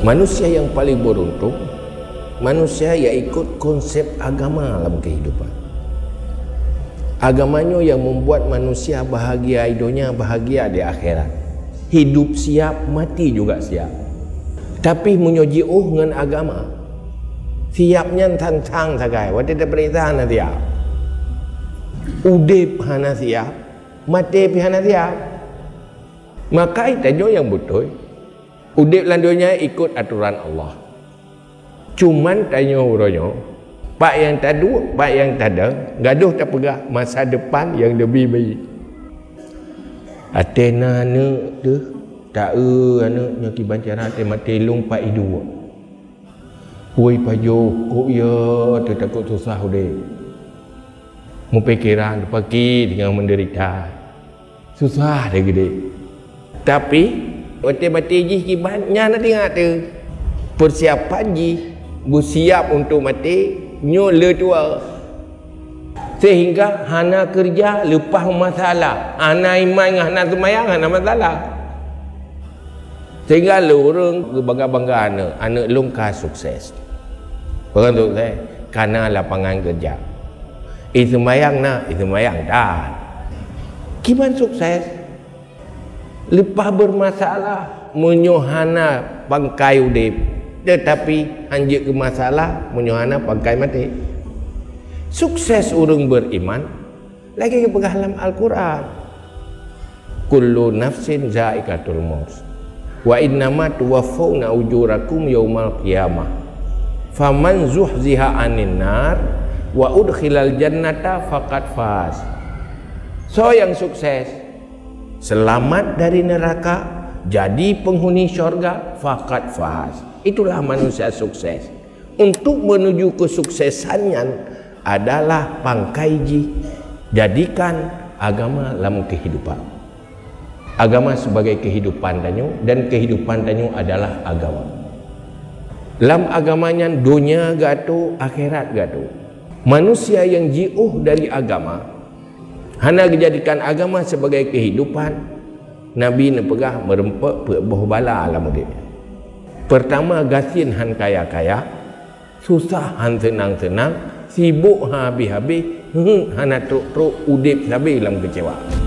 manusia yang paling beruntung manusia yang ikut konsep agama dalam kehidupan. Agamanya yang membuat manusia bahagia hidupnya bahagia di akhirat. Hidup siap mati juga siap. Tapi menyoji oh dengan agama siapnya tantang sagai waktu dia perintah hana siap. Udip hana siap. Mati hana siap. Maka itu yang betul Udip landunya ikut aturan Allah. Cuman tanya orangnya, pak yang tak ada, pak yang tak ada, gaduh tak pegah masa depan yang lebih baik. Atena anak tu, tak e anak yang kibancara te mati lung pak idu. Woi pajo, kok ya tu takut susah udah. Mu pikiran pagi dengan menderita. Susah dia gede. Tapi Mati-mati ji kibannya nak tengok tu. Persiapan ji bersiap untuk mati nyo le tua. Sehingga hana kerja lepas masalah. Ana iman dengan hana semayang hana masalah. Sehingga le orang bangga-bangga anak. Anak lungka sukses. Bukan tu saya. Karena lapangan kerja. Itu mayang nak, itu mayang dah. Gimana sukses? Lepas bermasalah menyohana bangkai udip. Tetapi anjik ke masalah menyohana bangkai mati. Sukses orang beriman lagi ke dalam Al-Quran. Kullu nafsin zaikatul maut. Wa innama tuwaffawna ujurakum yaumal qiyamah. Faman zuhziha anin nar wa udkhilal jannata faqad faz. So yang sukses selamat dari neraka jadi penghuni syurga fakat fahas. Itulah manusia sukses. Untuk menuju kesuksesannya adalah pangkai ji. Jadikan agama dalam kehidupan. Agama sebagai kehidupan danyu dan kehidupan danyu adalah agama. Dalam agamanya dunia gato akhirat gato manusia yang jiuh dari agama Hana dijadikan agama sebagai kehidupan. Nabi ni pegah merempak berbuah bala alam dia. Pertama gasin han kaya-kaya. Susah han tenang-tenang. Sibuk ha habis-habis Hana truk-truk udip sabi dalam kecewa